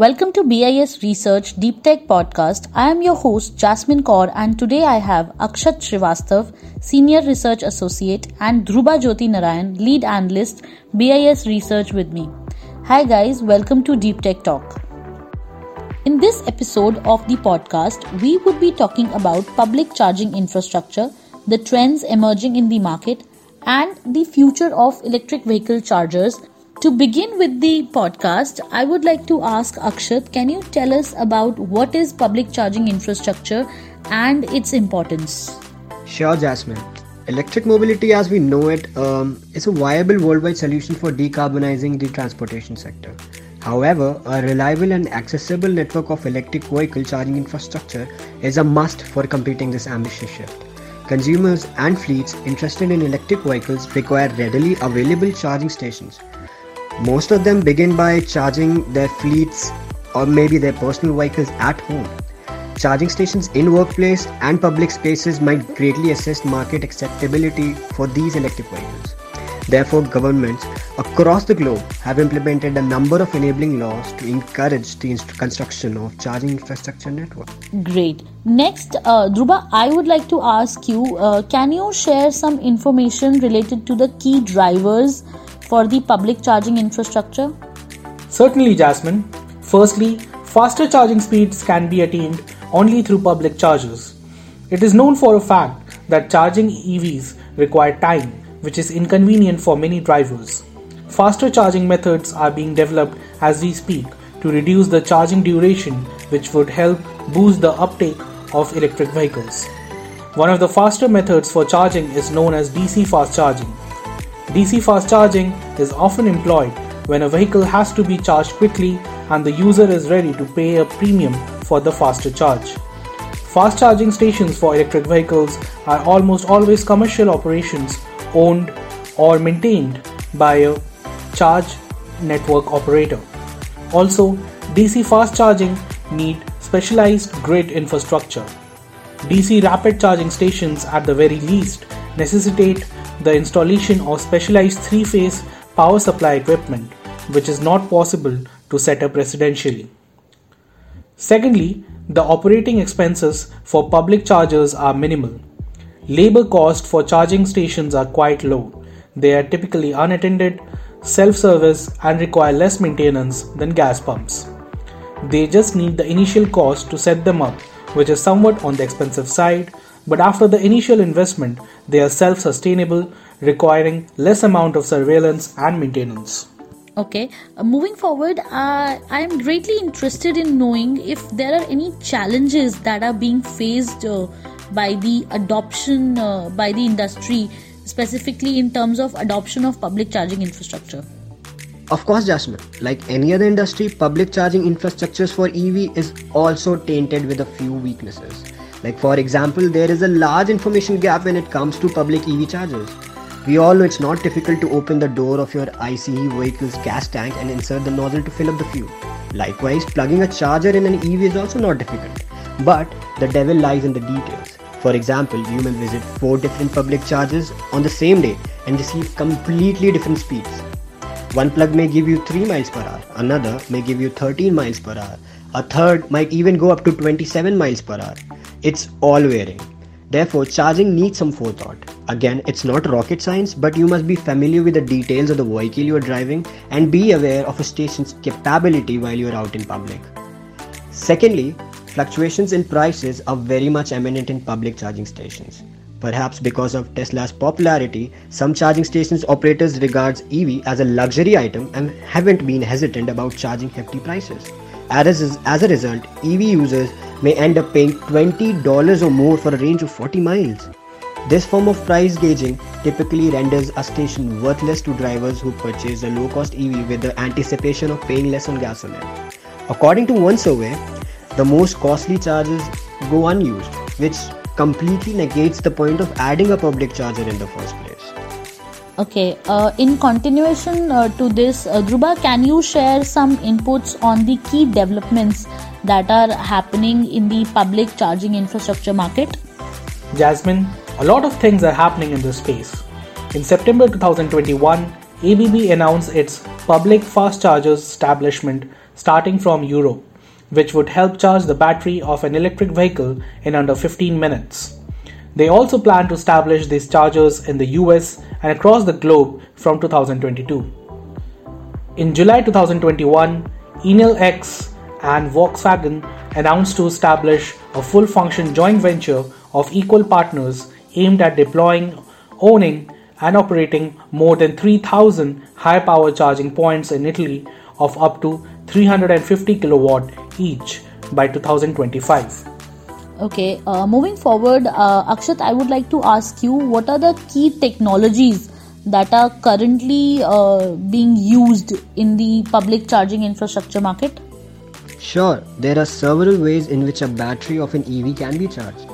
Welcome to BIS Research Deep Tech Podcast. I am your host Jasmine Kaur and today I have Akshat Srivastav, Senior Research Associate and Dhruba Jyoti Narayan, Lead Analyst, BIS Research with me. Hi guys, welcome to Deep Tech Talk. In this episode of the podcast, we would be talking about public charging infrastructure, the trends emerging in the market, and the future of electric vehicle chargers to begin with the podcast, I would like to ask Akshat, can you tell us about what is public charging infrastructure and its importance? Sure, Jasmine. Electric mobility, as we know it, um, is a viable worldwide solution for decarbonizing the transportation sector. However, a reliable and accessible network of electric vehicle charging infrastructure is a must for completing this ambitious shift. Consumers and fleets interested in electric vehicles require readily available charging stations most of them begin by charging their fleets or maybe their personal vehicles at home. Charging stations in workplace and public spaces might greatly assist market acceptability for these electric vehicles. Therefore, governments across the globe have implemented a number of enabling laws to encourage the construction of charging infrastructure network. Great. Next, uh, Dhruba, I would like to ask you uh, can you share some information related to the key drivers for the public charging infrastructure? Certainly, Jasmine. Firstly, faster charging speeds can be attained only through public chargers. It is known for a fact that charging EVs require time, which is inconvenient for many drivers. Faster charging methods are being developed as we speak to reduce the charging duration, which would help boost the uptake of electric vehicles. One of the faster methods for charging is known as DC fast charging. DC fast charging is often employed when a vehicle has to be charged quickly and the user is ready to pay a premium for the faster charge. Fast charging stations for electric vehicles are almost always commercial operations owned or maintained by a charge network operator. Also, DC fast charging need specialized grid infrastructure. DC rapid charging stations at the very least necessitate the installation of specialized three phase power supply equipment, which is not possible to set up residentially. Secondly, the operating expenses for public chargers are minimal. Labor cost for charging stations are quite low. They are typically unattended, self service, and require less maintenance than gas pumps. They just need the initial cost to set them up, which is somewhat on the expensive side, but after the initial investment, they are self sustainable, requiring less amount of surveillance and maintenance. Okay, uh, moving forward, uh, I am greatly interested in knowing if there are any challenges that are being faced uh, by the adoption uh, by the industry, specifically in terms of adoption of public charging infrastructure. Of course, Jasmine, like any other industry, public charging infrastructures for EV is also tainted with a few weaknesses. Like, for example, there is a large information gap when it comes to public EV chargers. We all know it's not difficult to open the door of your ICE vehicle's gas tank and insert the nozzle to fill up the fuel. Likewise, plugging a charger in an EV is also not difficult. But the devil lies in the details. For example, you may visit four different public chargers on the same day and receive completely different speeds. One plug may give you 3 miles per hour, another may give you 13 miles per hour, a third might even go up to 27 miles per hour. It's all varying. Therefore, charging needs some forethought. Again, it's not rocket science, but you must be familiar with the details of the vehicle you are driving and be aware of a station's capability while you are out in public. Secondly, fluctuations in prices are very much eminent in public charging stations. Perhaps because of Tesla's popularity, some charging stations operators regards EV as a luxury item and haven't been hesitant about charging hefty prices. As, as a result, EV users may end up paying $20 or more for a range of 40 miles. This form of price gauging typically renders a station worthless to drivers who purchase a low cost EV with the anticipation of paying less on gasoline. According to one survey, the most costly charges go unused, which completely negates the point of adding a public charger in the first place. Okay, uh, in continuation uh, to this, uh, Dhruba, can you share some inputs on the key developments that are happening in the public charging infrastructure market? Jasmine, a lot of things are happening in this space. In September 2021, ABB announced its public fast chargers establishment starting from Europe, which would help charge the battery of an electric vehicle in under 15 minutes. They also plan to establish these chargers in the US and across the globe from 2022. In July 2021, Enel X and Volkswagen announced to establish a full function joint venture of equal partners aimed at deploying, owning, and operating more than 3,000 high power charging points in Italy of up to 350 kilowatt each by 2025. Okay, uh, moving forward, uh, Akshat, I would like to ask you what are the key technologies that are currently uh, being used in the public charging infrastructure market? Sure, there are several ways in which a battery of an EV can be charged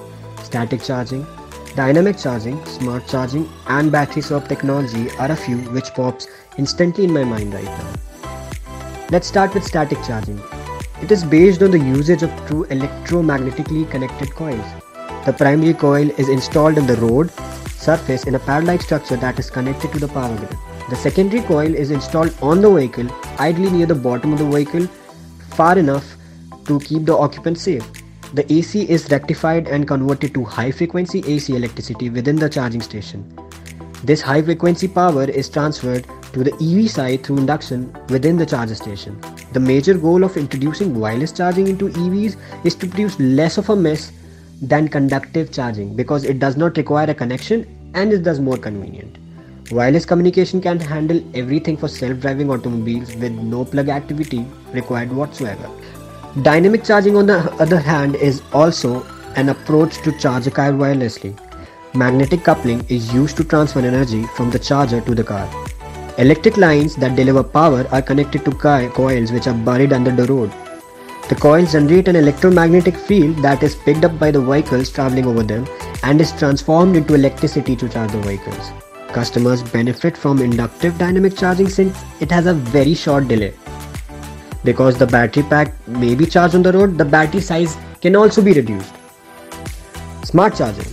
static charging, dynamic charging, smart charging, and battery swap technology are a few which pops instantly in my mind right now. Let's start with static charging. It is based on the usage of two electromagnetically connected coils. The primary coil is installed in the road surface in a pad-like structure that is connected to the power grid. The secondary coil is installed on the vehicle, ideally near the bottom of the vehicle, far enough to keep the occupant safe. The AC is rectified and converted to high frequency AC electricity within the charging station. This high frequency power is transferred to the EV side through induction within the charger station. The major goal of introducing wireless charging into EVs is to produce less of a mess than conductive charging because it does not require a connection and is thus more convenient. Wireless communication can handle everything for self driving automobiles with no plug activity required whatsoever. Dynamic charging, on the other hand, is also an approach to charge a car wirelessly. Magnetic coupling is used to transfer energy from the charger to the car. Electric lines that deliver power are connected to coils which are buried under the road. The coils generate an electromagnetic field that is picked up by the vehicles traveling over them and is transformed into electricity to charge the vehicles. Customers benefit from inductive dynamic charging since it has a very short delay. Because the battery pack may be charged on the road, the battery size can also be reduced. Smart charging.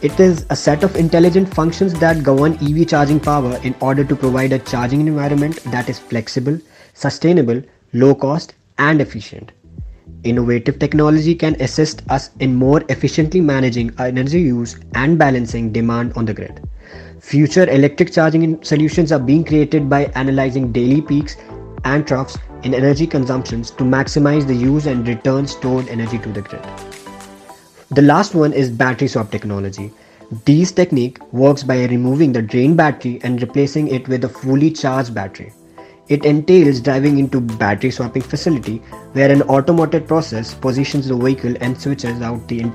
It is a set of intelligent functions that govern EV charging power in order to provide a charging environment that is flexible, sustainable, low cost, and efficient. Innovative technology can assist us in more efficiently managing energy use and balancing demand on the grid. Future electric charging solutions are being created by analyzing daily peaks and troughs in energy consumptions to maximize the use and return stored energy to the grid. The last one is battery swap technology. This technique works by removing the drained battery and replacing it with a fully charged battery. It entails driving into battery swapping facility where an automated process positions the vehicle and switches out the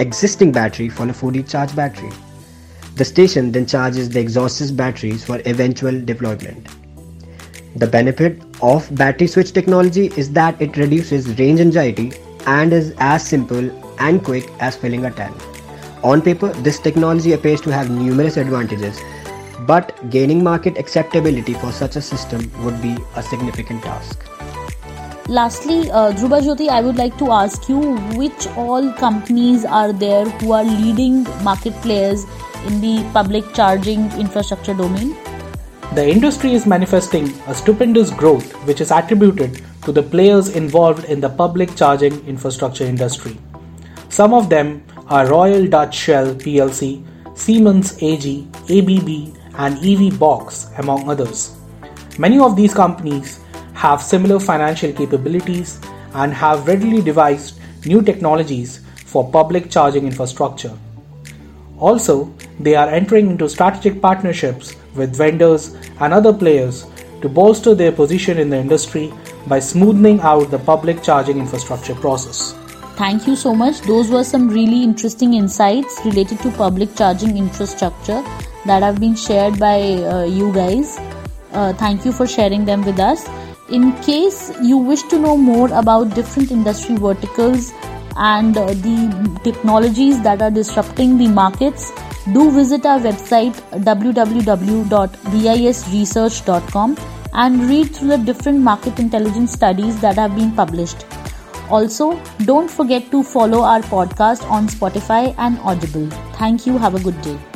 existing battery for a fully charged battery. The station then charges the exhausted batteries for eventual deployment. The benefit of battery switch technology is that it reduces range anxiety and is as simple and quick as filling a tank. On paper, this technology appears to have numerous advantages, but gaining market acceptability for such a system would be a significant task. Lastly, uh, Dhruba Jyoti, I would like to ask you which all companies are there who are leading market players in the public charging infrastructure domain? The industry is manifesting a stupendous growth which is attributed to the players involved in the public charging infrastructure industry. Some of them are Royal Dutch Shell plc, Siemens AG, ABB, and EV Box, among others. Many of these companies have similar financial capabilities and have readily devised new technologies for public charging infrastructure. Also, they are entering into strategic partnerships with vendors and other players to bolster their position in the industry by smoothing out the public charging infrastructure process. Thank you so much. Those were some really interesting insights related to public charging infrastructure that have been shared by uh, you guys. Uh, thank you for sharing them with us. In case you wish to know more about different industry verticals and uh, the technologies that are disrupting the markets, do visit our website www.bisresearch.com and read through the different market intelligence studies that have been published. Also, don't forget to follow our podcast on Spotify and Audible. Thank you. Have a good day.